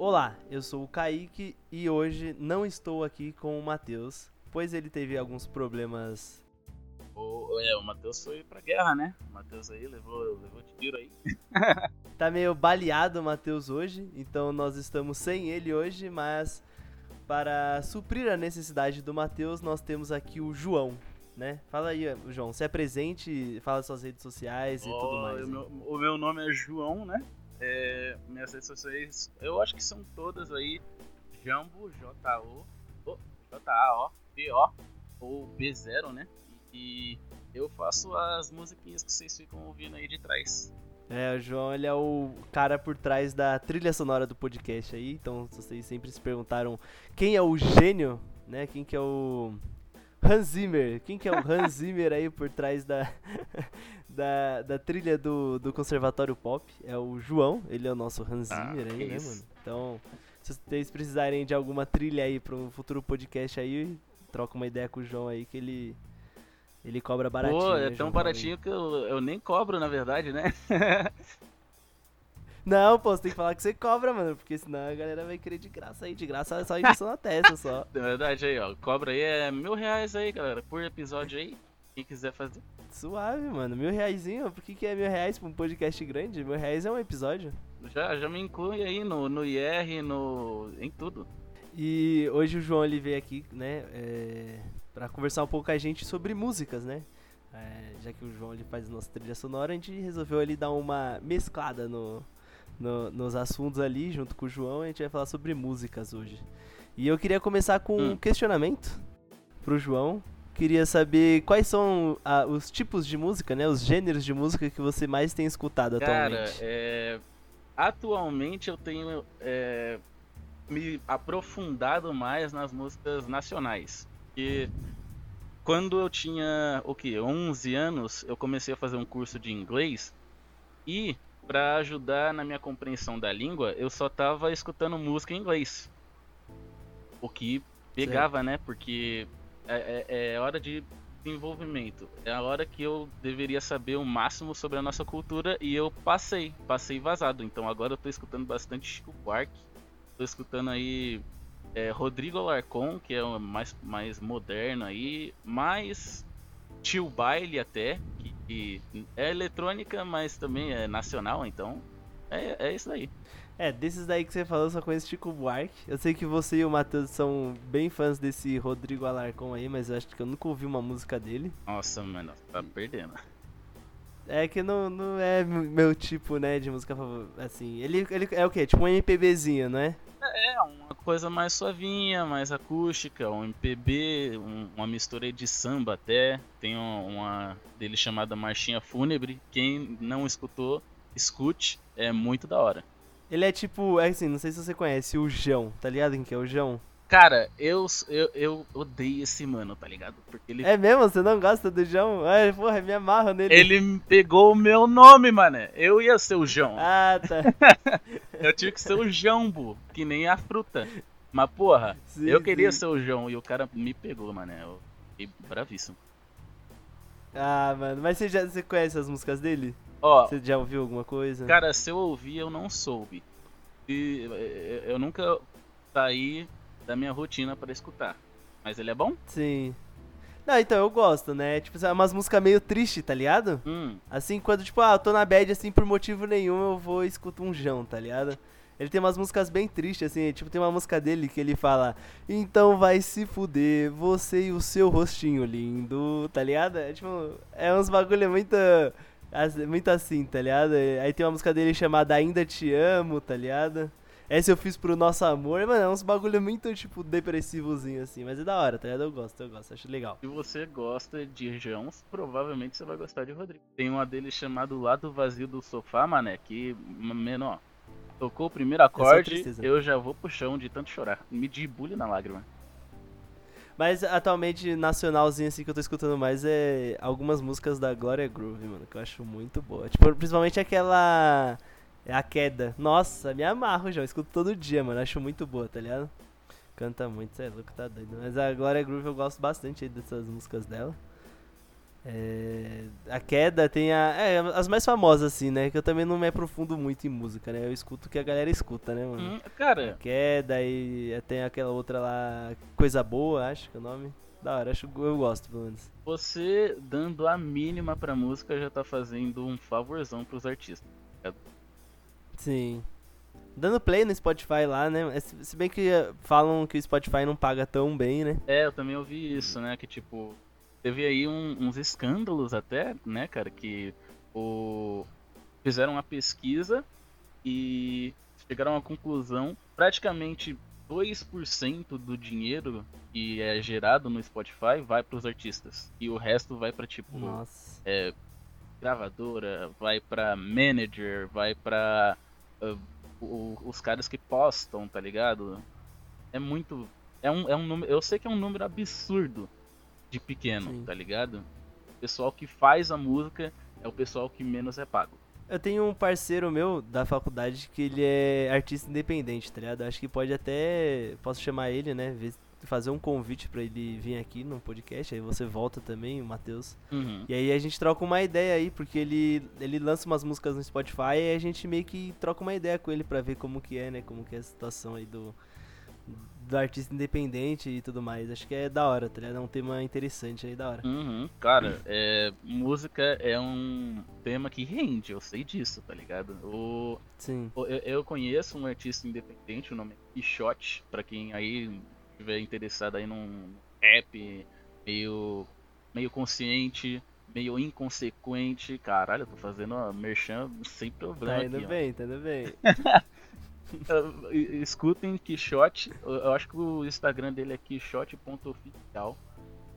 Olá, eu sou o Kaique e hoje não estou aqui com o Matheus, pois ele teve alguns problemas. O, é, o Matheus foi pra guerra, né? O Matheus aí levou, levou tiro aí. tá meio baleado o Matheus hoje, então nós estamos sem ele hoje, mas para suprir a necessidade do Matheus, nós temos aqui o João, né? Fala aí, João, se apresente, fala suas redes sociais e oh, tudo mais. O meu, o meu, nome é João, né? É, minhas redes sociais, eu acho que são todas aí. Jambo, J-O, J-A-O, P-O, ou B0, né? E eu faço as musiquinhas que vocês ficam ouvindo aí de trás. É, o João ele é o cara por trás da trilha sonora do podcast aí. Então, vocês sempre se perguntaram quem é o gênio, né? Quem que é o Hans Zimmer? Quem que é o Hans Zimmer aí por trás da, da, da trilha do, do Conservatório Pop? É o João, ele é o nosso Hans Zimmer ah, aí, né, isso. mano? Então, se vocês precisarem de alguma trilha aí para um futuro podcast aí, troca uma ideia com o João aí que ele ele cobra baratinho. Pô, é né, tão baratinho que eu, eu nem cobro, na verdade, né? Não, pô, você tem que falar que você cobra, mano, porque senão a galera vai querer de graça aí. De graça é só injeção na testa só. Na verdade aí, ó. Cobra aí é mil reais aí, galera, por episódio aí. Quem quiser fazer. Suave, mano. Mil reaisinho? Por que, que é mil reais pra um podcast grande? Mil reais é um episódio. Já, já me inclui aí no, no IR, no. em tudo. E hoje o João ele veio aqui, né? É, para conversar um pouco com a gente sobre músicas, né? É, já que o João ele faz nossa trilha sonora, a gente resolveu ali dar uma mesclada no, no, nos assuntos ali, junto com o João, a gente vai falar sobre músicas hoje. E eu queria começar com hum. um questionamento pro João. Queria saber quais são ah, os tipos de música, né? Os gêneros de música que você mais tem escutado Cara, atualmente. É... Atualmente eu tenho é... me aprofundado mais nas músicas nacionais. Porque quando eu tinha, o que, 11 anos, eu comecei a fazer um curso de inglês e para ajudar na minha compreensão da língua, eu só tava escutando música em inglês. O que pegava, né? Porque é, é, é, hora de desenvolvimento. É a hora que eu deveria saber o máximo sobre a nossa cultura e eu passei, passei vazado. Então agora eu tô escutando bastante Chico Buarque, tô escutando aí é, Rodrigo Alarcon, que é o mais, mais moderno aí, mais Tio Baile até, que, que, é eletrônica, mas também é nacional, então é, é isso daí. É, desses daí que você falou, só conheço Chico Buarque. Eu sei que você e o Matheus são bem fãs desse Rodrigo Alarcon aí, mas eu acho que eu nunca ouvi uma música dele. Nossa, mano, tá perdendo. É que não, não é meu tipo, né, de música assim. Ele, ele é o quê? Tipo um MPBzinho, não é? É, uma coisa mais suavinha, mais acústica, um MPB, um, uma mistura de samba até. Tem uma dele chamada Marchinha Fúnebre. Quem não escutou, escute, é muito da hora. Ele é tipo, é assim, não sei se você conhece o João, tá ligado quem que é o João? Cara, eu, eu, eu odeio esse mano, tá ligado? Porque ele... É mesmo? Você não gosta do João? Ai, porra, me amarro nele. Ele pegou o meu nome, mano. Eu ia ser o João. Ah, tá. eu tive que ser o Jambo, que nem a fruta. Mas, porra, sim, eu queria sim. ser o João e o cara me pegou, mano. Eu fiquei bravíssimo. Ah, mano, mas você já você conhece as músicas dele? Ó, você já ouviu alguma coisa? Cara, se eu ouvi, eu não soube. E eu nunca saí da minha rotina para escutar. Mas ele é bom? Sim. Não, então, eu gosto, né? Tipo, é umas músicas meio triste, tá ligado? Hum. Assim, quando, tipo, ah, eu tô na bad, assim, por motivo nenhum, eu vou e escuto um jão, tá ligado? Ele tem umas músicas bem tristes, assim, tipo, tem uma música dele que ele fala Então vai se fuder, você e o seu rostinho lindo, tá ligado? É, tipo, é uns bagulho muito, muito assim, tá ligado? Aí tem uma música dele chamada Ainda Te Amo, tá ligado? Essa eu fiz pro nosso amor. Mano, é uns bagulho muito, tipo, depressivozinho, assim. Mas é da hora, tá ligado? Eu gosto, eu gosto, acho legal. Se você gosta de Jones, provavelmente você vai gostar de Rodrigo. Tem uma dele chamado Lado Vazio do Sofá, mané, que, menor, tocou o primeiro acorde, eu já vou pro chão de tanto chorar. Me debulho na lágrima. Mas atualmente, nacionalzinho assim que eu tô escutando mais é algumas músicas da Gloria Groove, mano, que eu acho muito boa. Tipo, principalmente aquela é a queda. Nossa, me amarro já. Eu escuto todo dia, mano. Acho muito boa, tá ligado? Canta muito, você é louco, tá doido. Mas a Glória Groove eu gosto bastante dessas músicas dela. É, a queda tem a. É, as mais famosas, assim, né? Que eu também não me aprofundo muito em música, né? Eu escuto o que a galera escuta, né, mano? Hum, cara. A queda e tem aquela outra lá. Coisa Boa, acho que é o nome. Da hora, acho, eu gosto, pelo menos. Você dando a mínima pra música já tá fazendo um favorzão pros artistas. Sim. Dando play no Spotify lá, né? Se bem que falam que o Spotify não paga tão bem, né? É, eu também ouvi isso, né? Que tipo, teve aí um, uns escândalos até, né, cara? Que o... fizeram uma pesquisa e chegaram à conclusão praticamente 2% do dinheiro que é gerado no Spotify vai para os artistas e o resto vai para tipo Nossa. É, gravadora, vai para manager, vai para uh, os caras que postam, tá ligado? É muito é um, é um número, eu sei que é um número absurdo de pequeno, Sim. tá ligado? O pessoal que faz a música é o pessoal que menos é pago. Eu tenho um parceiro meu da faculdade que ele é artista independente, tá ligado? Acho que pode até. Posso chamar ele, né? Fazer um convite para ele vir aqui no podcast. Aí você volta também, o Matheus. Uhum. E aí a gente troca uma ideia aí, porque ele, ele lança umas músicas no Spotify e a gente meio que troca uma ideia com ele para ver como que é, né? Como que é a situação aí do, do artista independente e tudo mais. Acho que é da hora, tá ligado? É um tema interessante aí, da hora. Uhum. Cara, é, música é um tema que rende, eu sei disso, tá ligado? O, Sim. O, eu, eu, conheço um artista independente, o nome é Quixote, pra quem aí estiver interessado aí num rap meio, meio consciente, meio inconsequente. Caralho, eu tô fazendo uma merchan sem problema. Tá indo aqui, bem, ó. tá indo bem. escutem Quixote. Eu acho que o Instagram dele é quixote.oficial.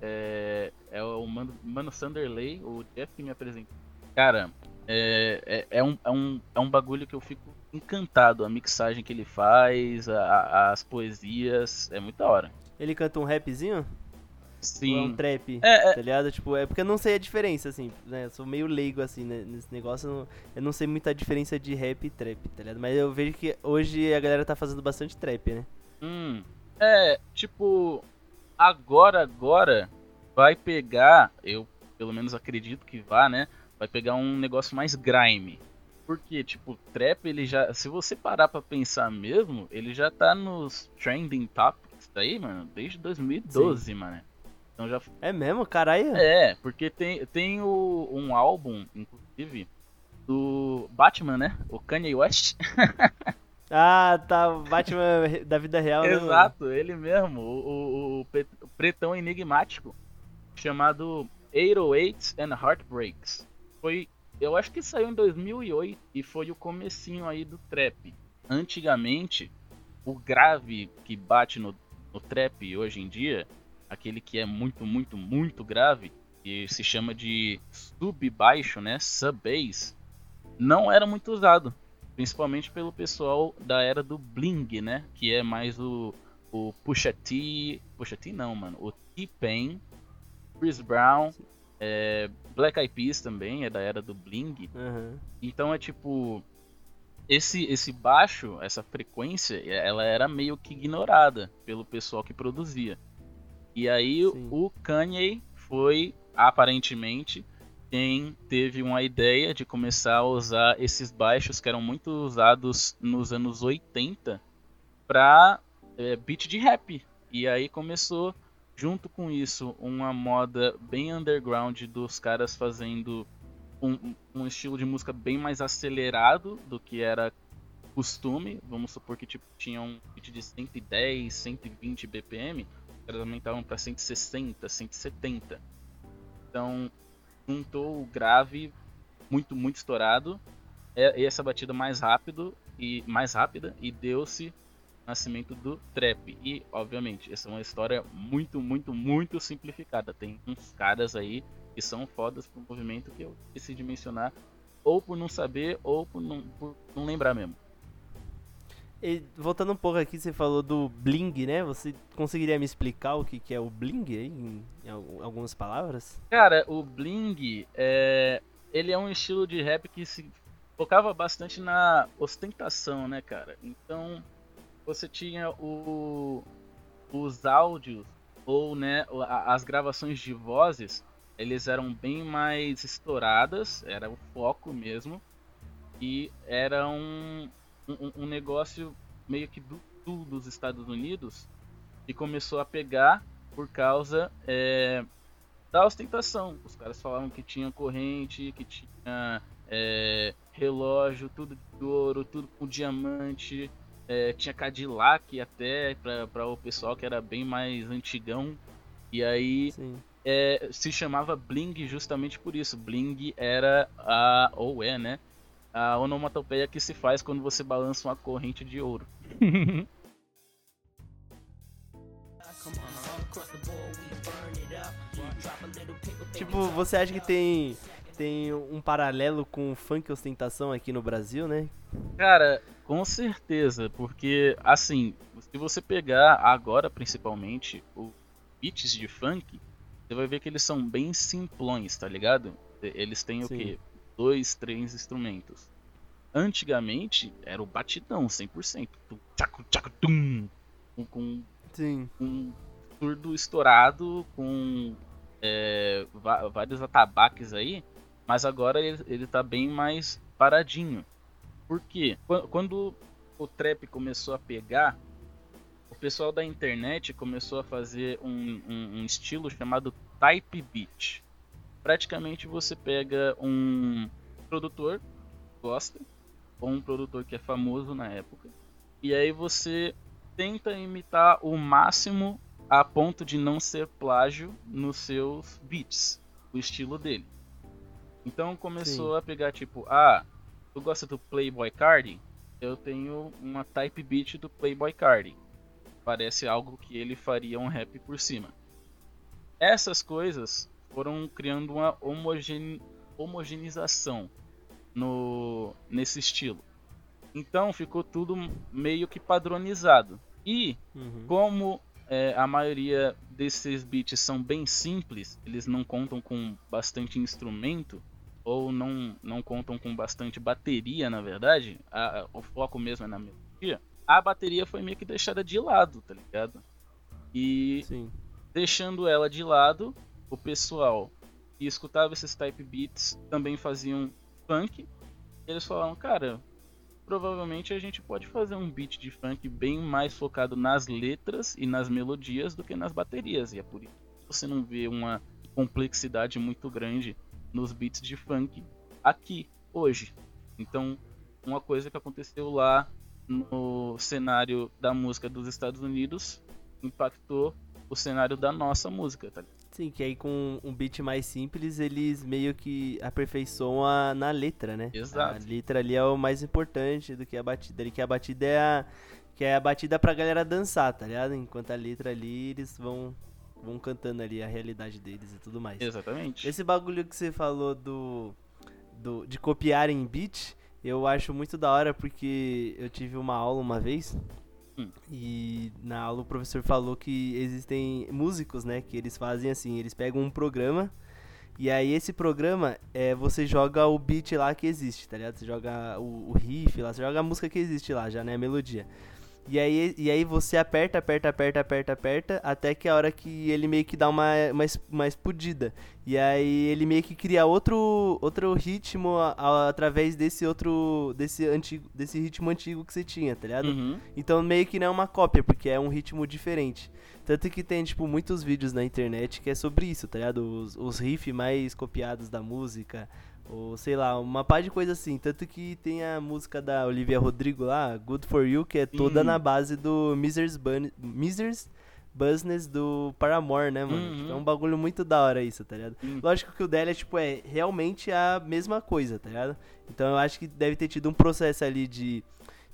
É, é o Mano, Mano Sanderley, o Jeff me apresentou. Cara, é, é, é, um, é, um, é um bagulho que eu fico encantado. A mixagem que ele faz, a, as poesias, é muito da hora. Ele canta um rapzinho? Sim. Ou é um trap, é, é... tá ligado? Tipo, é porque eu não sei a diferença, assim, né? Eu sou meio leigo, assim, né? nesse negócio. Eu não, eu não sei muita diferença de rap e trap, tá ligado? Mas eu vejo que hoje a galera tá fazendo bastante trap, né? Hum. É, tipo, agora, agora vai pegar, eu pelo menos acredito que vá, né? Vai pegar um negócio mais grime. Porque, tipo, trap, ele já. Se você parar pra pensar mesmo, ele já tá nos trending topics daí, mano, desde 2012, Sim. mano. Então já... É mesmo? Caralho? É, porque tem, tem o, um álbum, inclusive, do Batman, né? O Kanye West. ah, tá. Batman da vida real, né? Exato, ele mesmo. O, o, o, pretão enigmático. Chamado 808s and Heartbreaks. Foi. Eu acho que saiu em 2008 e foi o comecinho aí do trap. Antigamente, o grave que bate no, no trap hoje em dia aquele que é muito, muito, muito grave, e se chama de sub baixo, né, sub bass, não era muito usado, principalmente pelo pessoal da era do bling, né, que é mais o o Pusha T, Pusha T não, mano, o T-Pain, Chris Brown, é, Black Eyed Peas também é da era do bling. Uhum. Então é tipo esse esse baixo, essa frequência, ela era meio que ignorada pelo pessoal que produzia. E aí Sim. o Kanye foi aparentemente quem teve uma ideia de começar a usar esses baixos que eram muito usados nos anos 80 para é, beat de rap. E aí começou junto com isso uma moda bem underground dos caras fazendo um, um estilo de música bem mais acelerado do que era costume. Vamos supor que tipo, tinha um beat de 110, 120 BPM caras aumentavam para 160, 170. Então, juntou o grave muito, muito estourado, e essa batida mais rápido e mais rápida e deu-se nascimento do trap. E, obviamente, essa é uma história muito, muito, muito simplificada. Tem uns caras aí que são fodas pro movimento que eu decidi mencionar, ou por não saber, ou por não, por não lembrar mesmo. E, voltando um pouco aqui, você falou do bling, né? Você conseguiria me explicar o que, que é o bling em, em algumas palavras? Cara, o bling é. Ele é um estilo de rap que se focava bastante na ostentação, né, cara? Então, você tinha o, os áudios ou né, as gravações de vozes eles eram bem mais estouradas, era o foco mesmo. E era um, um, negócio meio que do sul dos Estados Unidos e começou a pegar por causa é, da ostentação. Os caras falavam que tinha corrente, que tinha é, relógio, tudo de ouro, tudo com diamante. É, tinha Cadillac até para o pessoal que era bem mais antigão. E aí é, se chamava Bling justamente por isso. Bling era a. ou é, né? A onomatopeia que se faz quando você balança uma corrente de ouro. tipo, você acha que tem tem um paralelo com o funk ostentação aqui no Brasil, né? Cara, com certeza, porque assim, se você pegar agora principalmente os beats de funk, você vai ver que eles são bem simplões, tá ligado? Eles têm Sim. o quê? Dois, três instrumentos. Antigamente era o batidão 100%. Tchaco, tchaco, tum, com, Sim. um surdo estourado, com é, vários atabaques aí, mas agora ele, ele tá bem mais paradinho. Por quê? Quando o trap começou a pegar, o pessoal da internet começou a fazer um, um, um estilo chamado type beat. Praticamente você pega um produtor que gosta, ou um produtor que é famoso na época, e aí você tenta imitar o máximo a ponto de não ser plágio nos seus beats, o estilo dele. Então começou Sim. a pegar tipo, ah, tu gosta do Playboy Cardi? Eu tenho uma type beat do Playboy Cardi. Parece algo que ele faria um rap por cima. Essas coisas foram criando uma homogene... homogeneização no nesse estilo. Então ficou tudo meio que padronizado. E uhum. como é, a maioria desses beats são bem simples, eles não contam com bastante instrumento, ou não, não contam com bastante bateria, na verdade, a, a, o foco mesmo é na melodia, a bateria foi meio que deixada de lado, tá ligado? E Sim. deixando ela de lado, o pessoal que escutava esses type beats também faziam funk. Eles falaram, cara, provavelmente a gente pode fazer um beat de funk bem mais focado nas letras e nas melodias do que nas baterias. E é por isso que você não vê uma complexidade muito grande nos beats de funk aqui, hoje. Então, uma coisa que aconteceu lá no cenário da música dos Estados Unidos impactou o cenário da nossa música, tá ligado? Sim, que aí com um beat mais simples eles meio que aperfeiçoam a, na letra, né? Exato. A letra ali é o mais importante do que a batida. Ali que a batida é a, que é a batida pra galera dançar, tá ligado? Enquanto a letra ali eles vão vão cantando ali a realidade deles e tudo mais. Exatamente. Esse bagulho que você falou do, do de copiar em beat, eu acho muito da hora porque eu tive uma aula uma vez Hum. E na aula o professor falou que existem músicos, né? Que eles fazem assim, eles pegam um programa e aí esse programa é você joga o beat lá que existe, tá ligado? Você joga o, o riff lá, você joga a música que existe lá, já né? A melodia. E aí, e aí você aperta, aperta, aperta, aperta, aperta, até que a hora que ele meio que dá uma, uma, uma explodida. E aí ele meio que cria outro, outro ritmo a, a, através desse outro. Desse, antigo, desse ritmo antigo que você tinha, tá ligado? Uhum. Então meio que não é uma cópia, porque é um ritmo diferente. Tanto que tem, tipo, muitos vídeos na internet que é sobre isso, tá ligado? Os, os riffs mais copiados da música ou sei lá, uma par de coisa assim. Tanto que tem a música da Olivia Rodrigo lá, Good For You, que é toda uhum. na base do Misers, Bun Misers Business do Paramore, né, mano? Uhum. Tipo, é um bagulho muito da hora isso, tá ligado? Uhum. Lógico que o dela é, tipo, é realmente a mesma coisa, tá ligado? Então eu acho que deve ter tido um processo ali de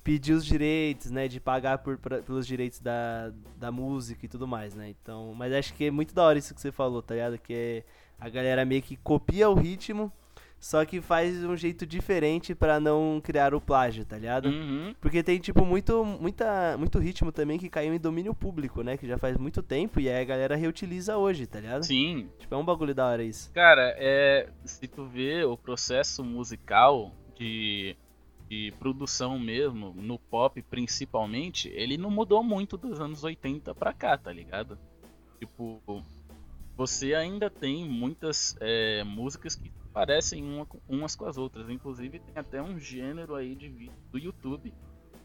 pedir os direitos, né? De pagar por, pra, pelos direitos da, da música e tudo mais, né? Então, mas acho que é muito da hora isso que você falou, tá ligado? Que é a galera meio que copia o ritmo só que faz de um jeito diferente para não criar o plágio, tá ligado? Uhum. Porque tem, tipo, muito, muita, muito ritmo também que caiu em domínio público, né? Que já faz muito tempo e aí a galera reutiliza hoje, tá ligado? Sim. Tipo, é um bagulho da hora isso. Cara, é. Se tu vê o processo musical de, de produção mesmo, no pop principalmente, ele não mudou muito dos anos 80 pra cá, tá ligado? Tipo, você ainda tem muitas é, músicas que parecem uma, umas com as outras. Inclusive tem até um gênero aí de vídeo do YouTube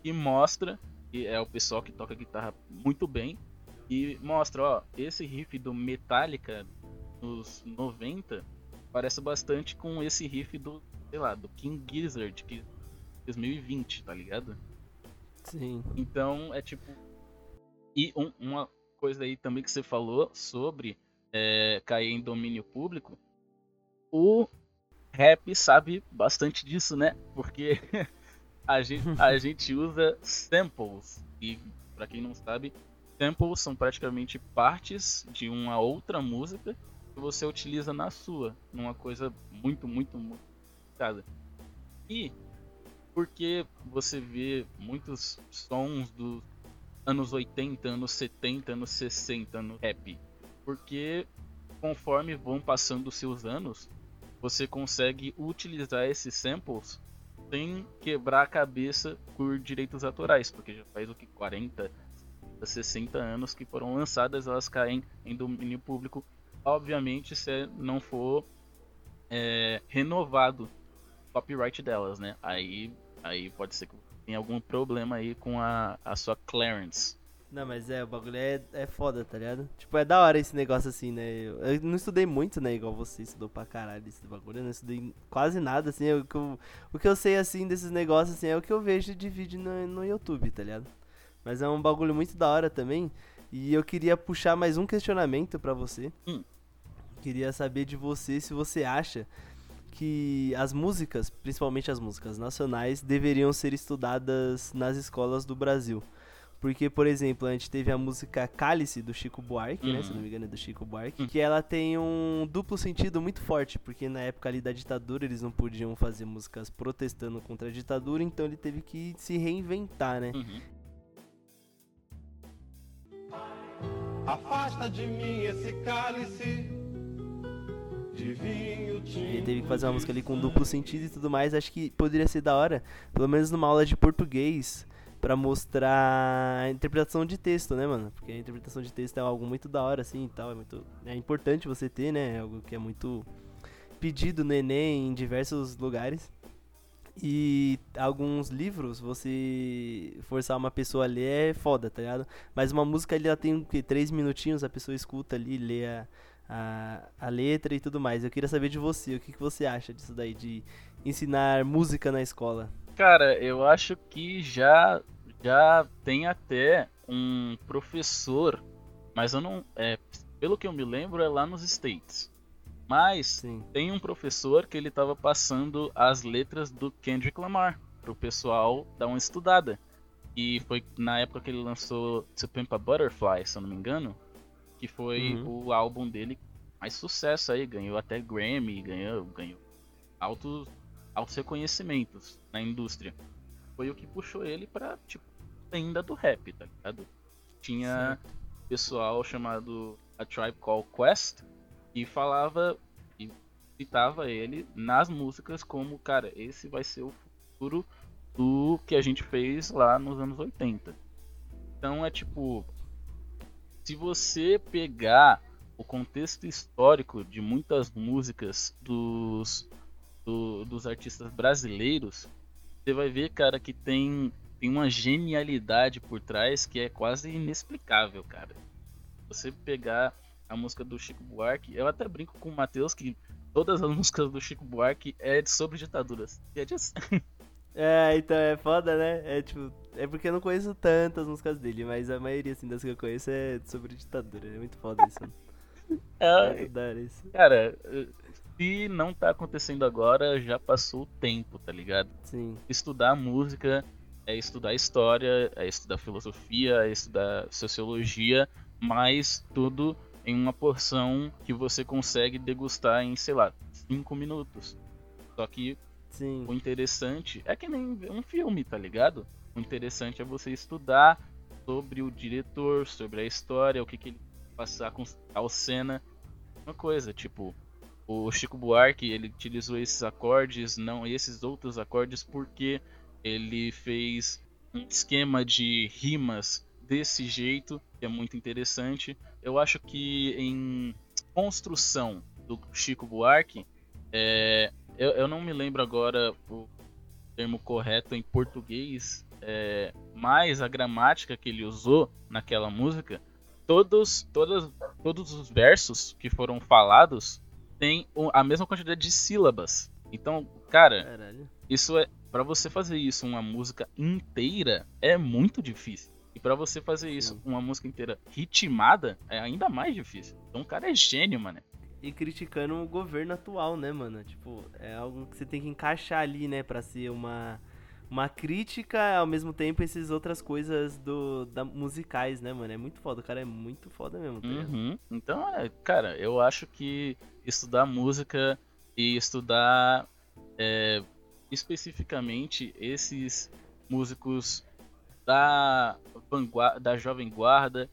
que mostra que é o pessoal que toca guitarra muito bem e mostra, ó, esse riff do Metallica nos 90 parece bastante com esse riff do, sei lá, do King Gizzard que 2020, tá ligado? Sim. Então é tipo e um, uma coisa aí também que você falou sobre é, cair em domínio público, o rap sabe bastante disso, né? Porque a gente, a gente usa samples. E para quem não sabe, samples são praticamente partes de uma outra música que você utiliza na sua, numa coisa muito, muito, muito complicada. E porque você vê muitos sons dos anos 80, anos 70, anos 60 no rap porque conforme vão passando os seus anos, você consegue utilizar esses samples sem quebrar a cabeça por direitos autorais, porque já faz o que 40, 60 anos que foram lançadas, elas caem em domínio público, obviamente se não for é, renovado o copyright delas, né? Aí, aí pode ser que tenha algum problema aí com a, a sua clearance. Não, mas é, o bagulho é, é foda, tá ligado? Tipo, é da hora esse negócio assim, né? Eu, eu não estudei muito, né? Igual você estudou pra caralho esse bagulho. Eu não estudei quase nada, assim. o, que eu, o que eu sei, assim, desses negócios, assim, é o que eu vejo de vídeo no, no YouTube, tá ligado? Mas é um bagulho muito da hora também. E eu queria puxar mais um questionamento para você. Hum. Queria saber de você se você acha que as músicas, principalmente as músicas nacionais, deveriam ser estudadas nas escolas do Brasil. Porque, por exemplo, a gente teve a música Cálice do Chico Buarque, uhum. né? Se não me engano, é do Chico Buarque. Uhum. Que ela tem um duplo sentido muito forte. Porque na época ali da ditadura eles não podiam fazer músicas protestando contra a ditadura. Então ele teve que se reinventar, né? Uhum. Afasta de mim esse cálice. Ele teve que fazer uma música ali com duplo sentido e tudo mais. Acho que poderia ser da hora, pelo menos numa aula de português, para mostrar a interpretação de texto, né, mano? Porque a interpretação de texto é algo muito da hora, assim, e tal. É, muito, é importante você ter, né? É algo que é muito pedido no Enem em diversos lugares. E alguns livros, você forçar uma pessoa a ler é foda, tá ligado? Mas uma música ali, ela tem o quê? Três minutinhos, a pessoa escuta ali, lê a, a, a letra e tudo mais. Eu queria saber de você, o que, que você acha disso daí, de ensinar música na escola? Cara, eu acho que já já tem até um professor, mas eu não, é, pelo que eu me lembro é lá nos States. Mas Sim. tem um professor que ele estava passando as letras do Kendrick Lamar pro pessoal dar uma estudada. E foi na época que ele lançou To Pimp a Butterfly, se eu não me engano, que foi uhum. o álbum dele mais sucesso aí, ganhou até Grammy, ganhou, ganhou altos aos reconhecimentos na indústria. Foi o que puxou ele pra, tipo, ainda do rap, tá ligado? Tinha Sim. pessoal chamado A Tribe Called Quest e falava e citava ele nas músicas como, cara, esse vai ser o futuro do que a gente fez lá nos anos 80. Então é tipo, se você pegar o contexto histórico de muitas músicas dos do, dos artistas brasileiros, você vai ver, cara, que tem, tem uma genialidade por trás que é quase inexplicável, cara. Você pegar a música do Chico Buarque, eu até brinco com o Matheus que todas as músicas do Chico Buarque é sobre ditaduras. E é disso. É, então é foda, né? É tipo, é porque eu não conheço tantas músicas dele, mas a maioria assim das que eu conheço é sobre ditadura. É muito foda isso. É, é isso. Cara, se não tá acontecendo agora, já passou o tempo, tá ligado? Sim. Estudar música é estudar história, é estudar filosofia, é estudar sociologia, mas tudo em uma porção que você consegue degustar em, sei lá, cinco minutos. Só que Sim. o interessante é que nem um filme, tá ligado? O interessante é você estudar sobre o diretor, sobre a história, o que, que ele passar com a cena. Uma coisa, tipo, o Chico Buarque ele utilizou esses acordes, não esses outros acordes, porque ele fez um esquema de rimas desse jeito, que é muito interessante. Eu acho que em construção do Chico Buarque, é, eu, eu não me lembro agora o termo correto em português, é, mas a gramática que ele usou naquela música, todos, todas, todos os versos que foram falados têm a mesma quantidade de sílabas. Então, cara, Caralho. isso é para você fazer isso uma música inteira é muito difícil. E para você fazer isso uma música inteira ritmada é ainda mais difícil. Então o cara é gênio, mano. E criticando o governo atual, né, mano? Tipo, é algo que você tem que encaixar ali, né, pra ser uma, uma crítica, ao mesmo tempo essas outras coisas do da, musicais, né, mano? É muito foda, o cara é muito foda mesmo, tá? Uhum. Então, é, cara, eu acho que estudar música e estudar é, especificamente esses músicos da, vangua- da Jovem Guarda,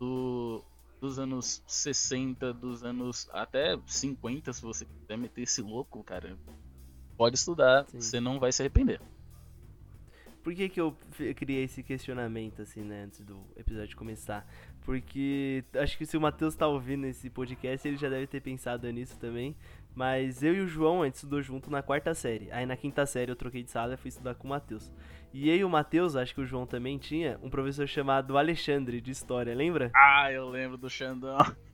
do- dos anos 60, dos anos até 50, se você quiser meter esse louco, cara, pode estudar, Sim. você não vai se arrepender. Por que, que eu criei esse questionamento, assim, né, antes do episódio começar? Porque acho que se o Matheus tá ouvindo esse podcast, ele já deve ter pensado nisso também. Mas eu e o João, a gente estudou junto na quarta série. Aí na quinta série eu troquei de sala e fui estudar com o Matheus. E eu e o Matheus, acho que o João também tinha, um professor chamado Alexandre, de História, lembra? Ah, eu lembro do Xandão.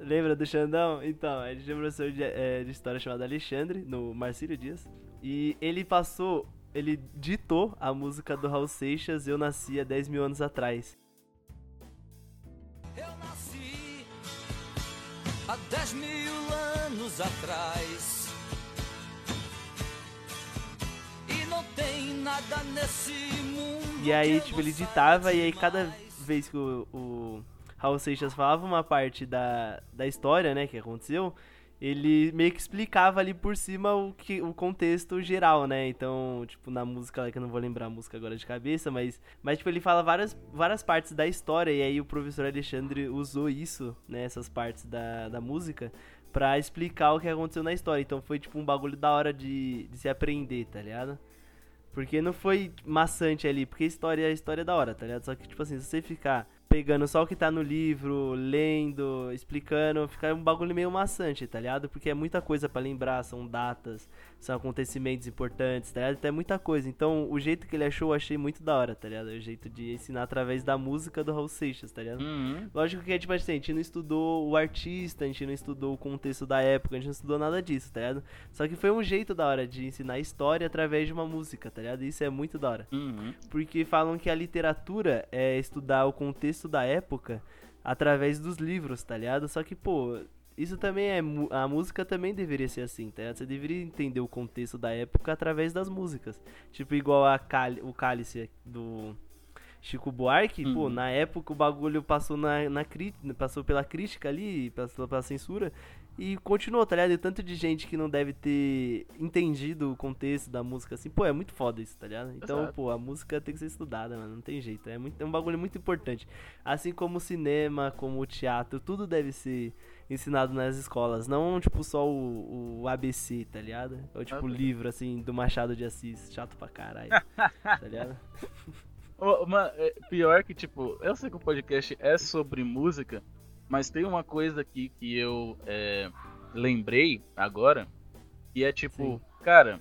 Lembra do Xandão? Então, a gente tinha um professor de, eh, de História chamado Alexandre, no Marcílio Dias. E ele passou, ele ditou a música do Raul Seixas, Eu Nasci há 10 mil anos atrás. Eu nasci há 10 mil anos atrás. E não tem nada nesse mundo. E aí, tipo, ele ditava e aí cada vez que o, o Raul Seixas falava uma parte da, da história, né, que aconteceu, ele meio que explicava ali por cima o, que, o contexto geral, né? Então, tipo, na música, lá, que eu não vou lembrar a música agora de cabeça, mas, mas tipo, ele fala várias, várias partes da história e aí o professor Alexandre usou isso, né, essas partes da, da música, pra explicar o que aconteceu na história. Então foi, tipo, um bagulho da hora de, de se aprender, tá ligado? Porque não foi maçante ali, porque história é a história da hora, tá ligado? Só que, tipo assim, se você ficar pegando só o que tá no livro, lendo, explicando, fica um bagulho meio maçante, tá ligado? Porque é muita coisa pra lembrar, são datas, são acontecimentos importantes, tá ligado? Então é muita coisa. Então, o jeito que ele achou, eu achei muito da hora, tá ligado? O jeito de ensinar através da música do Raul Seixas, tá ligado? Uhum. Lógico que, tipo assim, a gente não estudou o artista, a gente não estudou o contexto da época, a gente não estudou nada disso, tá ligado? Só que foi um jeito da hora de ensinar história através de uma música, tá ligado? Isso é muito da hora. Uhum. Porque falam que a literatura é estudar o contexto da época através dos livros, tá ligado? Só que, pô, isso também é. A música também deveria ser assim, tá? Você deveria entender o contexto da época através das músicas. Tipo, igual a Cali, o Cálice do Chico Buarque, pô, Uhum. na época o bagulho passou, na, na cri- passou pela crítica ali, passou pela censura. E continuou, tá ligado? E tanto de gente que não deve ter entendido o contexto da música, assim, pô, é muito foda isso, tá ligado? Então, Exato. pô, a música tem que ser estudada, mano, não tem jeito. É, muito, é um bagulho muito importante. Assim como o cinema, como o teatro, tudo deve ser ensinado nas escolas. Não, tipo, só o, o ABC, tá ligado? Ou tipo, o Ok. livro, assim, do Machado de Assis. Chato pra caralho, tá ligado? É, pior que, tipo, eu sei que o podcast é sobre música, mas tem uma coisa aqui que eu é, lembrei agora, que é tipo, Sim. cara,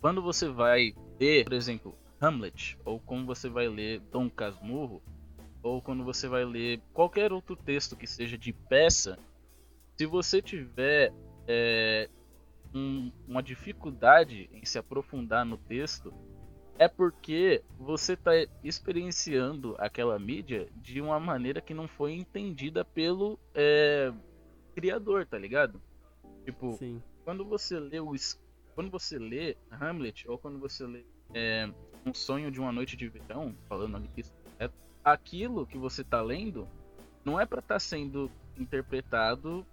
quando você vai ler, por exemplo, Hamlet, ou quando você vai ler Dom Casmurro, ou quando você vai ler qualquer outro texto que seja de peça, se você tiver é, um- uma dificuldade em se aprofundar no texto, é porque você está experienciando aquela mídia de uma maneira que não foi entendida pelo é, criador, tá ligado? Tipo, Sim. quando você lê o quando você lê Hamlet ou quando você lê é, Um Sonho de uma Noite de Verão, falando ali que é aquilo que você tá lendo não é para estar sendo interpretado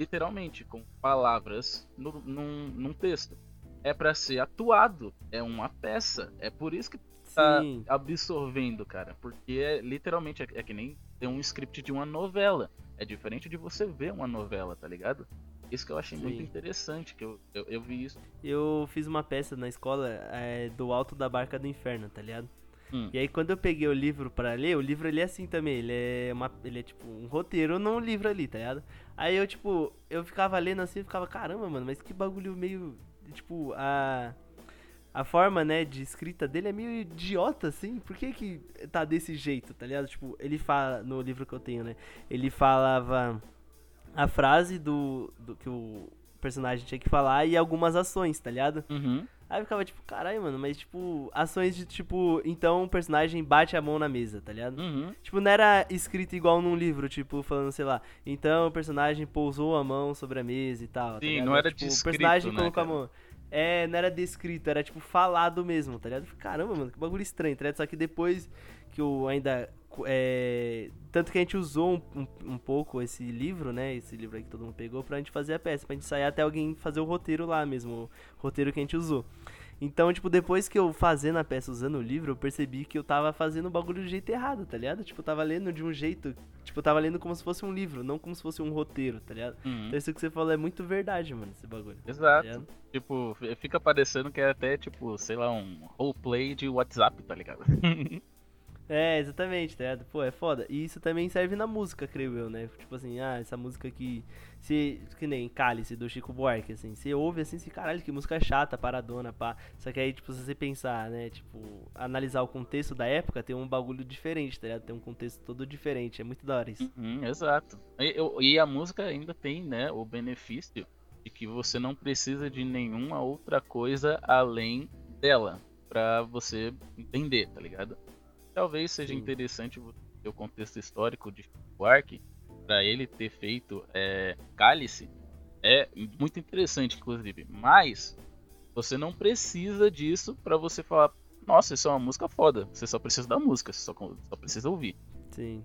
literalmente com palavras no, num, num texto. É para ser atuado, é uma peça. É por isso que tá Sim. absorvendo, cara. Porque é literalmente é, é que nem ter um script de uma novela. É diferente de você ver uma novela, tá ligado? Isso que eu achei muito Sim. interessante, que eu, eu, eu vi isso. Eu fiz uma peça na escola é, do Alto da Barca do Inferno, tá ligado? Hum. E aí quando eu peguei o livro pra ler, o livro ele é assim também, ele é uma, ele é tipo um roteiro num livro ali, tá ligado? Aí eu tipo, eu ficava lendo assim, eu ficava, caramba, mano, mas que bagulho meio tipo a a forma, né, de escrita dele é meio idiota, assim. Por que que tá desse jeito, tá ligado? Tipo, ele fala, no livro que eu tenho, né? Ele falava a frase do, do que o personagem tinha que falar e algumas ações, tá ligado? Uhum. Aí eu ficava tipo, caralho, mano, mas tipo, ações de tipo, então o personagem bate a mão na mesa, tá ligado? Uhum. Tipo, não era escrito igual num livro, tipo, falando, sei lá, então o personagem pousou a mão sobre a mesa e tal. tá Sim, ligado? não era tipo, descrito, O personagem né, colocou a cara? mão. É, não era descrito, era tipo falado mesmo, tá ligado? Caramba, mano, que bagulho estranho, tá ligado? Só que depois que eu ainda. É, tanto que a gente usou um, um, um pouco esse livro, né? Esse livro aí que todo mundo pegou pra gente fazer a peça, pra gente sair até alguém fazer o roteiro lá mesmo, o roteiro que a gente usou. Então, tipo, depois que eu fazendo a peça usando o livro, eu percebi que eu tava fazendo o bagulho do jeito errado, tá ligado? Tipo, eu tava lendo de um jeito. Tipo, eu tava lendo como se fosse um livro, não como se fosse um roteiro, tá ligado? Uhum. Então isso que você falou é muito verdade, mano, esse bagulho. tá Exato. ligado? Tipo, fica parecendo que é até, tipo, sei lá, um roleplay de WhatsApp, tá ligado? É, exatamente, tá ligado? Pô, é foda. E isso também serve na música, creio eu, né? Tipo assim, ah, essa música aqui. Se, que nem Cálice do Chico Buarque, assim. Você ouve assim, se caralho, que música chata, paradona, pá. Só que aí, tipo, se você pensar, né? Tipo, analisar o contexto da época, tem um bagulho diferente, tá ligado? Tem um contexto todo diferente. É muito da hora isso. Uhum, exato. E, eu- e a música ainda tem, né, o benefício de que você não precisa de nenhuma outra coisa além dela pra você entender, tá ligado? Talvez seja Sim. interessante o contexto histórico de Buarque para ele ter feito é, Cálice é muito interessante, inclusive. Mas você não precisa disso pra você falar, nossa, isso é uma música foda. Você só precisa da música, você só, só precisa ouvir. Sim.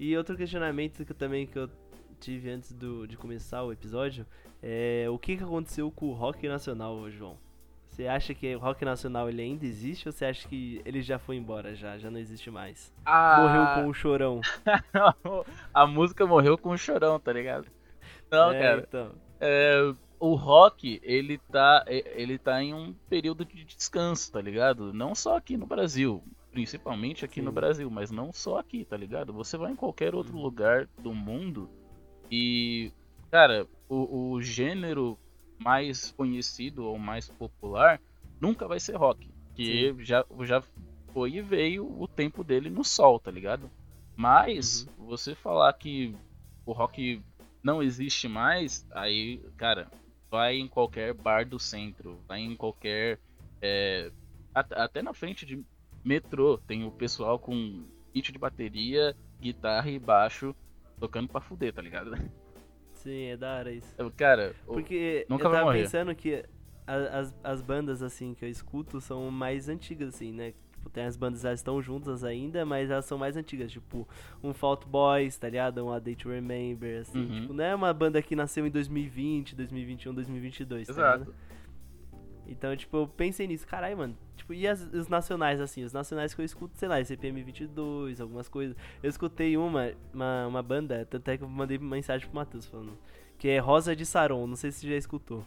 E outro questionamento que eu também que eu tive antes do, de começar o episódio é o que, que aconteceu com o rock nacional, João? Você acha que o rock nacional ele ainda existe ou você acha que ele já foi embora já, já não existe mais? Morreu com o chorão. a música morreu com o chorão, tá ligado? Não, é, cara. Então. é, o rock, ele tá, ele tá em um período de descanso, tá ligado? Não só aqui no Brasil, principalmente aqui no Sim. Brasil, mas não só aqui, tá ligado? Você vai em qualquer outro lugar do mundo e, cara, o, o gênero mais conhecido ou mais popular nunca vai ser rock, que já, já foi e veio o tempo dele no sol, tá ligado? Mas você falar que o rock não existe mais, aí, cara, vai em qualquer bar do centro, vai em qualquer. é, at- até na frente de metrô tem o pessoal com kit de bateria, guitarra e baixo tocando pra fuder, tá ligado? Sim, é da hora isso. Eu, Cara, Porque eu tava pensando que as, as bandas assim que eu escuto são mais antigas assim, né? Tipo, tem as bandas elas estão juntas ainda, mas elas são mais antigas, tipo, um Fault Boys, tá ligado? Um A Day to Remember, assim, Uhum. tipo, não é uma banda que nasceu em 2020, 2021, 2022, tá ligado? Então, tipo, eu pensei nisso, caralho, mano. Tipo, e as, os nacionais, assim, os nacionais que eu escuto, sei lá, CPM 22, algumas coisas. Eu escutei uma, uma, uma banda, tanto é que eu mandei mensagem pro Matheus falando, que é Rosa de Saron, não sei se você já escutou.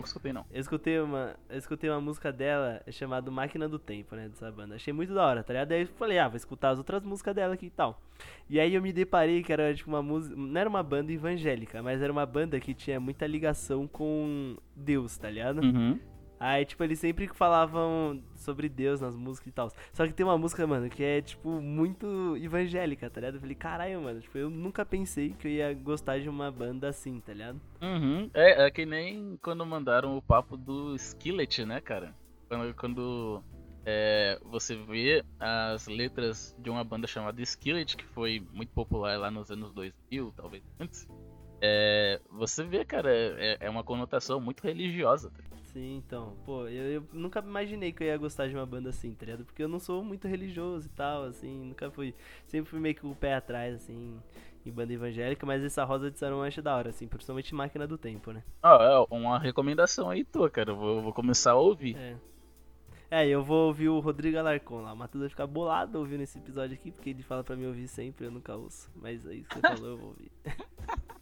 Não escutei não. Eu escutei uma, eu escutei uma música dela chamada Máquina do Tempo, né, dessa banda. Achei muito da hora, tá ligado? Daí eu falei, ah, vou escutar as outras músicas dela aqui e tal. E aí eu me deparei que era tipo uma música, não era uma banda evangélica, mas era uma banda que tinha muita ligação com Deus, tá ligado? Uhum. Aí, tipo, eles sempre falavam sobre Deus nas músicas e tal. Só que tem uma música, mano, que é, tipo, muito evangélica, tá ligado? Eu falei, caralho, mano, tipo, eu nunca pensei que eu ia gostar de uma banda assim, tá ligado? Uhum. É, é que nem quando mandaram o papo do Skillet, né, cara? Quando, quando é, você vê as letras de uma banda chamada Skillet, que foi muito popular lá nos anos 2000, talvez antes. É, você vê, cara, é, é uma conotação muito religiosa. tá? Sim, então, pô, eu, eu nunca imaginei que eu ia gostar de uma banda assim, tá ligado? Porque eu não sou muito religioso e tal, assim, nunca fui. Sempre fui meio que o pé atrás, assim, em banda evangélica, mas essa Rosa de eu acho da hora, assim, principalmente Máquina do Tempo, né? Ó, é uma recomendação aí tua, cara. Eu vou, vou começar a ouvir. É. É, eu vou ouvir o Rodrigo Alarcon lá. O Matheus vai ficar bolado ouvindo esse episódio aqui, porque ele fala pra mim ouvir sempre, eu nunca ouço. Mas é isso que você falou, eu vou ouvir.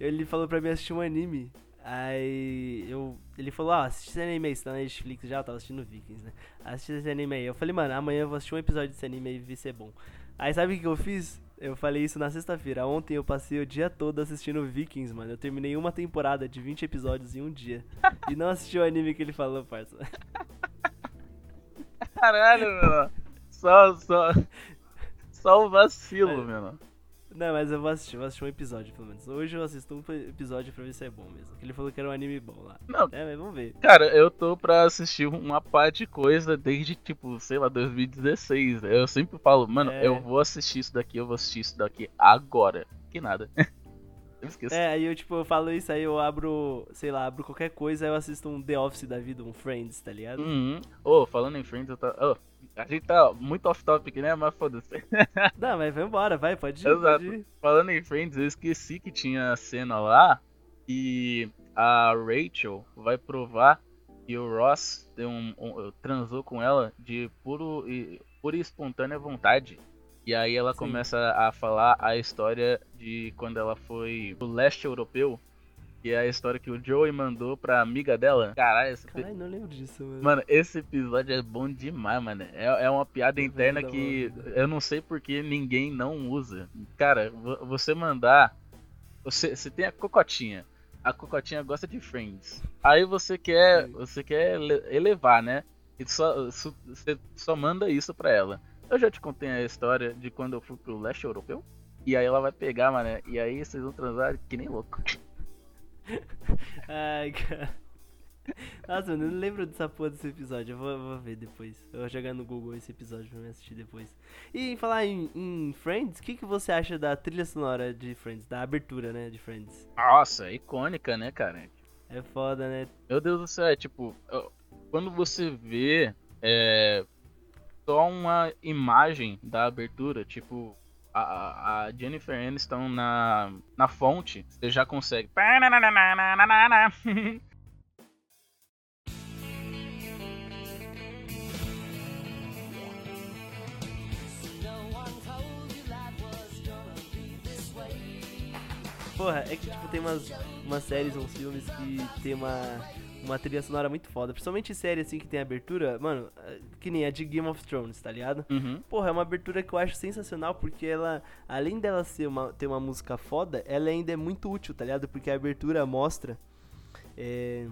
ele falou pra mim assistir um anime. Aí eu, ele falou, ah, assiste esse anime aí, você tá na Netflix já, eu tava assistindo Vikings, né? Assiste esse anime aí. Eu falei, mano, amanhã eu vou assistir um episódio desse anime e ver se é bom. Aí sabe o que eu fiz? Eu falei isso na sexta-feira. Ontem eu passei o dia todo assistindo Vikings, mano. Eu terminei uma temporada de 20 episódios em um dia. e não assisti o anime que ele falou, parça. Caralho, mano. Só, só. Só o vacilo, É. mano. Não, mas eu vou assistir, vou assistir um episódio pelo menos. Hoje eu assisto um episódio pra ver se é bom mesmo. Ele falou que era um anime bom lá. Não. É, mas vamos ver. Cara, eu tô pra assistir uma parte de coisa desde, tipo, sei lá, 2016. Eu sempre falo, mano, É. eu vou assistir isso daqui, eu vou assistir isso daqui agora. Que nada. eu esqueço. É, aí eu tipo, eu falo isso, aí eu abro, sei lá, abro qualquer coisa, aí eu assisto um The Office da vida, um Friends, tá ligado? Uhum. Ô, falando em Friends, eu tá. ô, a gente tá muito off-topic, né? Mas foda-se. Não, mas vai embora, vai, pode ir, Exato. pode ir. Falando em Friends, eu esqueci que tinha a cena lá e a Rachel vai provar que o Ross deu um- um- transou com ela de puro e, pura e espontânea vontade. E aí ela Sim. começa a falar a história de quando ela foi pro leste europeu. Que é a história que o Joey mandou pra amiga dela. Caralho, esse, Caralho, não lembro disso, mano. Mano, esse episódio é bom demais, mano. É, é uma piada Eu interna que eu não sei porque ninguém não usa. Cara, vo- você mandar. Você, você tem a cocotinha. A cocotinha gosta de Friends. Aí você quer. Sim. Você quer ele- elevar, né? E só, você só manda isso pra ela. Eu já te contei a história de quando eu fui pro leste europeu. E aí ela vai pegar, mano. E aí vocês vão transar que nem louco. Ai, cara. Nossa, mano, eu não lembro dessa porra desse episódio. Eu vou, vou ver depois. Eu vou jogar no Google esse episódio pra me assistir depois. E em falar em, em Friends, o que, que você acha da trilha sonora de Friends? Da abertura, né, de Friends? Nossa, icônica, né, cara? É foda, né? Meu Deus do céu, é tipo, quando você vê é, só uma imagem da abertura, tipo, a, a- Jennifer Aniston na, na fonte, você já consegue. Porra, é que tipo, tem umas, umas séries, uns filmes que tem uma, uma trilha sonora muito foda. Principalmente série assim que tem abertura, mano, eh, que nem a de Game of Thrones, tá ligado? Uhum. Porra, é uma abertura que eu acho sensacional porque ela, além dela ser uma, ter uma música foda, ela ainda é muito útil, tá ligado? Porque a abertura mostra. é,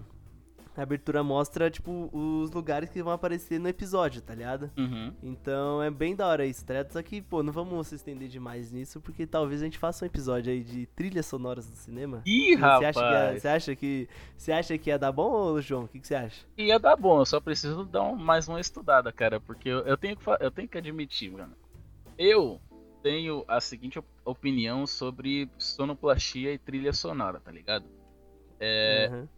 a abertura mostra, tipo, os lugares que vão aparecer no episódio, tá ligado? Uhum. Então é bem da hora isso, tá ligado? Só que, pô, não vamos se estender demais nisso, porque talvez a gente faça um episódio aí de trilhas sonoras do cinema. Ih, Você acha, que ia, rapaz! você acha que você acha que ia dar bom, João? O que, que você acha? Ia dar bom, eu só preciso dar um- mais uma estudada, cara, porque eu, eu tenho que, eu tenho que admitir, mano. Eu tenho a seguinte op- opinião sobre sonoplastia e trilha sonora, tá ligado? É, Aham.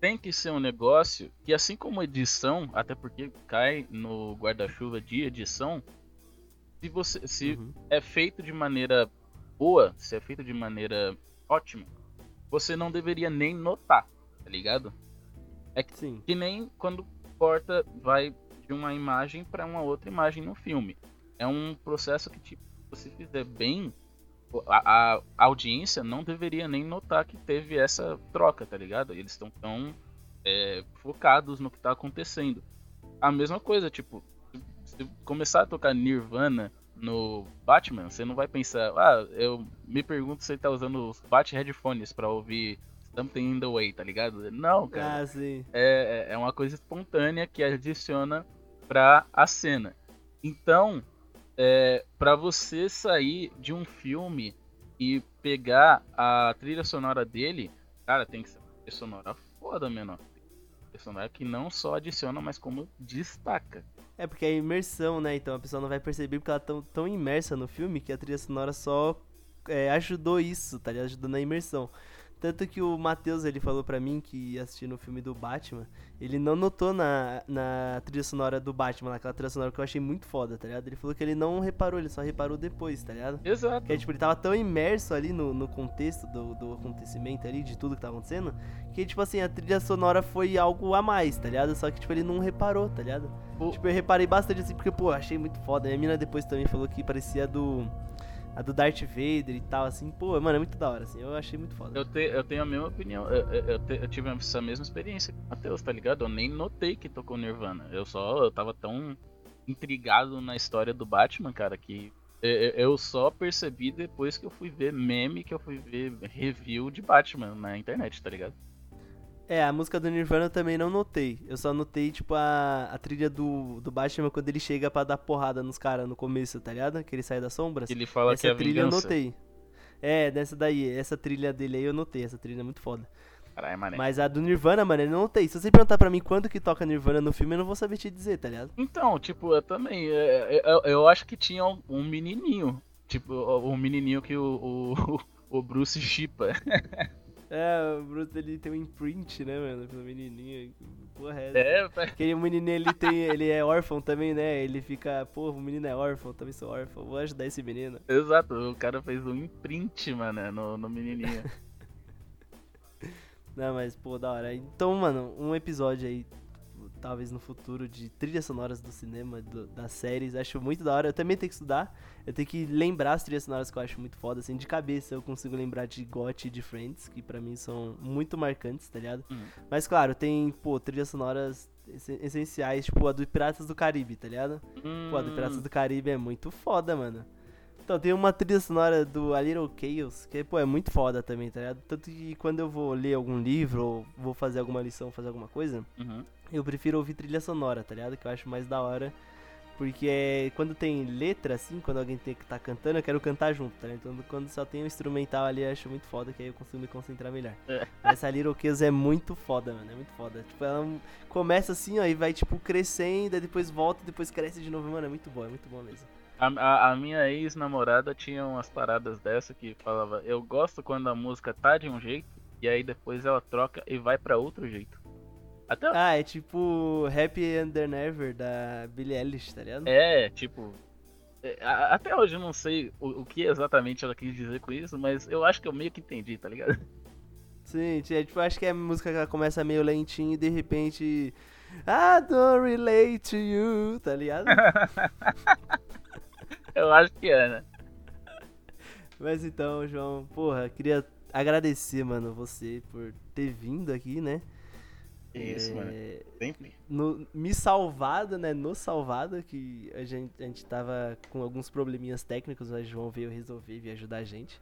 Tem que ser um negócio que, assim como edição, até porque cai no guarda-chuva de edição, se você se Uhum. é feito de maneira boa, se é feito de maneira ótima, você não deveria nem notar, tá ligado? Sim. Que nem quando corta, vai de uma imagem para uma outra imagem no filme. É um processo que, tipo, se você fizer bem, a, a audiência não deveria nem notar que teve essa troca, tá ligado? Eles estão tão é, focados no que tá acontecendo. A mesma coisa, tipo, se começar a tocar Nirvana no Batman, você não vai pensar, ah, eu me pergunto se ele tá usando os Bat Headphones pra ouvir Something in the Way, tá ligado? Não, cara Ah, sim. é, é uma coisa espontânea que adiciona pra a cena. Então, é, para você sair de um filme e pegar a trilha sonora dele, cara, tem que ser uma trilha sonora foda, menor. Trilha sonora que não só adiciona, mas como destaca. É porque é imersão, né? Então a pessoa não vai perceber porque ela tá tão, tão imersa no filme que a trilha sonora só é, ajudou isso, tá ligado? Ajudou na imersão. Tanto que o Matheus, ele falou pra mim que assistindo o filme do Batman, ele não notou na, na trilha sonora do Batman, naquela trilha sonora que eu achei muito foda, tá ligado? Ele falou que ele não reparou, ele só reparou depois, tá ligado? Exato. Que tipo, ele tava tão imerso ali no, no contexto do, do acontecimento ali, de tudo que tava acontecendo, que tipo assim, a trilha sonora foi algo a mais, tá ligado? Só que tipo, ele não reparou, tá ligado? O- Tipo, eu reparei bastante assim, porque, pô, achei muito foda. Minha mina depois também falou que parecia do. A do Darth Vader e tal, assim, pô, mano, é muito da hora, assim, eu achei muito foda. Eu, te, eu tenho a mesma opinião, eu, eu, te- eu tive essa mesma experiência com o Matheus, tá ligado? Eu nem notei que tocou Nirvana. Eu só, eu tava tão intrigado na história do Batman, cara, que eu só percebi depois que eu fui ver meme, que eu fui ver review de Batman na internet, tá ligado? É, a música do Nirvana eu também não notei. Eu só notei, tipo, a, a trilha do, do Batman quando ele chega pra dar porrada nos caras no começo, tá ligado? Que ele sai das sombras. Ele fala essa que é a trilha eu vingança. notei. É, dessa daí, essa trilha dele aí eu notei, essa trilha é muito foda. Caralho, mané. Mas a do Nirvana, mano, eu não notei. Se você perguntar pra mim quando que toca Nirvana no filme, eu não vou saber te dizer, tá ligado? Então, tipo, eu também. é, é, Eu, eu acho que tinha um, um menininho. Tipo, o um menininho que o, o, o Bruce chipa. É, o Bruce ele tem um imprint, né, mano, pelo menininho. Porra, é. É, pai. Aquele menininho ele tem, ele é órfão também, né? Ele fica, pô, o menino é órfão, também sou órfão, vou ajudar esse menino. Exato, o cara fez um imprint, mano, no, no menininho. Não, mas, pô, da hora. Então, mano, um episódio aí, talvez no futuro, de trilhas sonoras do cinema, do- das séries, acho muito da hora. Eu também tenho que estudar, eu tenho que lembrar as trilhas sonoras que eu acho muito foda, assim, de cabeça eu consigo lembrar de GOT e de Friends, que pra mim são muito marcantes, tá ligado? Hum. Mas, claro, tem, pô, trilhas sonoras essen- essenciais, tipo a do Piratas do Caribe, tá ligado? Pô, a do Piratas Hum, do Caribe é muito foda, mano. Então, tem uma trilha sonora do A Little Chaos, que, pô, é muito foda também, tá ligado? Tanto que quando eu vou ler algum livro ou vou fazer alguma lição, fazer alguma coisa, uhum. Eu prefiro ouvir trilha sonora, tá ligado? Que eu acho mais da hora. Porque é, quando tem letra, assim, quando alguém tem que tá cantando, eu quero cantar junto, tá ligado? Então, quando só tem um instrumental ali, eu acho muito foda, que aí eu consigo me concentrar melhor. É. Essa Little é muito foda, mano, é muito foda. Tipo, ela começa assim, ó, e vai, tipo, crescendo, aí depois volta, depois cresce de novo, mano, é muito bom, é muito bom mesmo. A, a- a minha ex-namorada tinha umas paradas dessa que falava, eu gosto quando a música tá de um jeito, e aí depois ela troca e vai pra outro jeito. Até Ah, é tipo Happy Then Never da Billie Eilish, tá ligado? É, tipo. é, a- Até hoje eu não sei o, o que exatamente ela quis dizer com isso, mas eu acho que eu meio que entendi, tá ligado? Sim, é, tipo, acho que é a música que ela começa meio lentinho e de repente. I don't relate to you, tá ligado? Eu acho que é, né? Mas então, João, porra, queria agradecer, mano, você por ter vindo aqui, né? Que isso, mano. É, Sempre. no- me salvado, né? No salvado, que a gente, a gente tava com alguns probleminhas técnicos, mas o João veio resolver, veio ajudar a gente.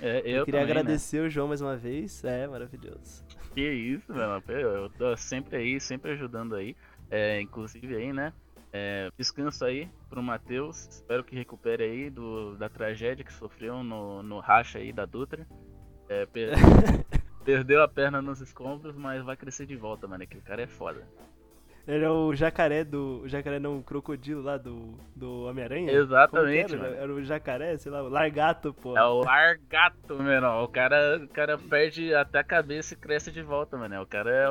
É, eu, Eu, queria também, né? agradecer o João mais uma vez. É, maravilhoso. Que isso, mano. Eu, eu tô sempre aí, sempre ajudando aí. É, inclusive aí, né? É, descanso aí pro Matheus. Espero que recupere aí do, da tragédia que sofreu no, no racha aí da Dutra. É, per- perdeu a perna nos escombros, mas vai crescer de volta, mano. Que o cara é foda. Era o jacaré do. O jacaré não, o crocodilo lá do, do Homem-Aranha? Exatamente, era? mano. Era o jacaré, sei lá, o largato, pô. É o largato, mano. O cara, o cara perde até a cabeça e cresce de volta, mano. O cara é, É,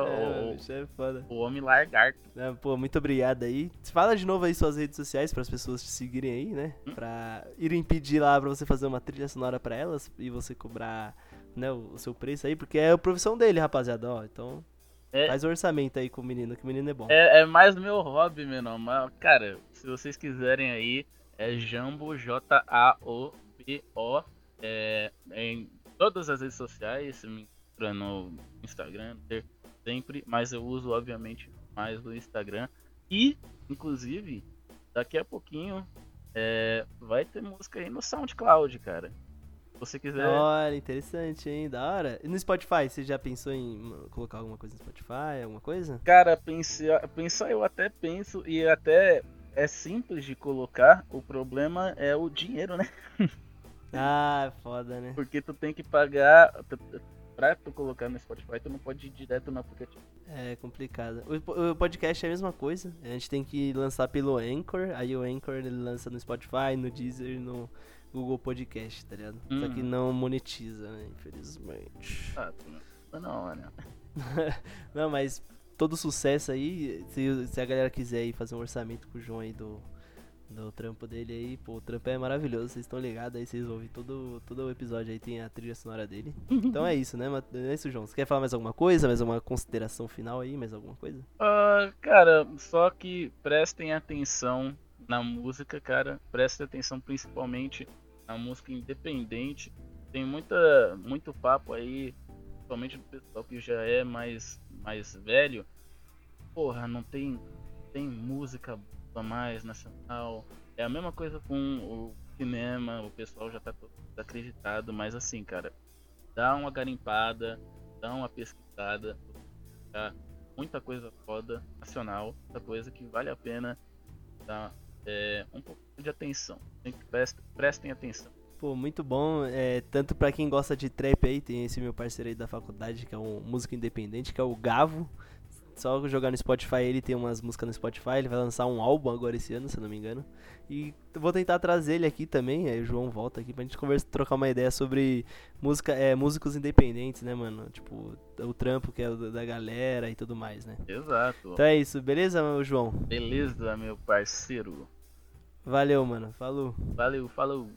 o, bicho, é foda. o homem largato. Né, Pô, muito obrigado aí. Fala de novo aí suas redes sociais para as pessoas te seguirem aí, né? Hum. Pra irem pedir lá pra você fazer uma trilha sonora pra elas e você cobrar né, o, seu preço aí, porque é a profissão dele, rapaziada. Ó, então É. faz o orçamento aí com o menino, que o menino é bom. É, é mais meu hobby, menor. Mas, cara, se vocês quiserem aí, é Jambo, J-A-O-B-O, é, em todas as redes sociais, me encontra no Instagram, sempre, mas eu uso, obviamente, mais o Instagram. E, inclusive, daqui a pouquinho, é, vai ter música aí no SoundCloud, cara. Se você quiser... Olha, interessante, hein? Da hora. E no Spotify, você já pensou em hum, colocar alguma coisa no Spotify, alguma coisa? Cara, pensar, pensar eu até penso e até é simples de colocar. O problema é o dinheiro, né? Ah, foda, né? Porque tu tem que pagar pra tu colocar no Spotify, tu não pode ir direto no aplicativo. É complicado. O, o podcast é a mesma coisa. A gente tem que lançar pelo Anchor. Aí o Anchor ele lança no Spotify, no Deezer, no Google Podcast, tá ligado? Só que Hum. não monetiza, né? Infelizmente. Ah, tu não, não, mano. não, mas todo sucesso aí. Se, se a galera quiser aí fazer um orçamento com o João aí do, do trampo dele aí, pô, o trampo é maravilhoso. Vocês estão ligados aí, vocês ouvem todo, todo o episódio aí, tem a trilha sonora dele. Então é isso, né? É isso, João. Você quer falar mais alguma coisa? Mais alguma consideração final aí? Mais alguma coisa? Ah, cara, só que prestem atenção na música, cara. Prestem atenção principalmente na a música independente tem muita, muito papo aí, principalmente do pessoal que já é mais, mais velho. Porra, não tem, tem música mais nacional. É a mesma coisa com o cinema, o pessoal já tá acreditado, mas assim, cara, dá uma garimpada, dá uma pesquisada, tá? muita coisa foda, nacional, muita coisa que vale a pena dar é, um pouco de atenção. Prestem, atenção. Pô, muito bom. É, tanto pra quem gosta de trap aí, tem esse meu parceiro aí da faculdade, que é um músico independente, que é o Gavo. Só jogar no Spotify, ele tem umas músicas no Spotify, ele vai lançar um álbum agora esse ano, se eu não me engano. E vou tentar trazer ele aqui também, aí o João volta aqui pra gente conversar, trocar uma ideia sobre música, é, músicos independentes, né, mano? Tipo, o trampo que é da galera e tudo mais, né? Exato. Então é isso, beleza, João? Beleza, meu parceiro. Valeu, mano. Falou. Valeu, falou.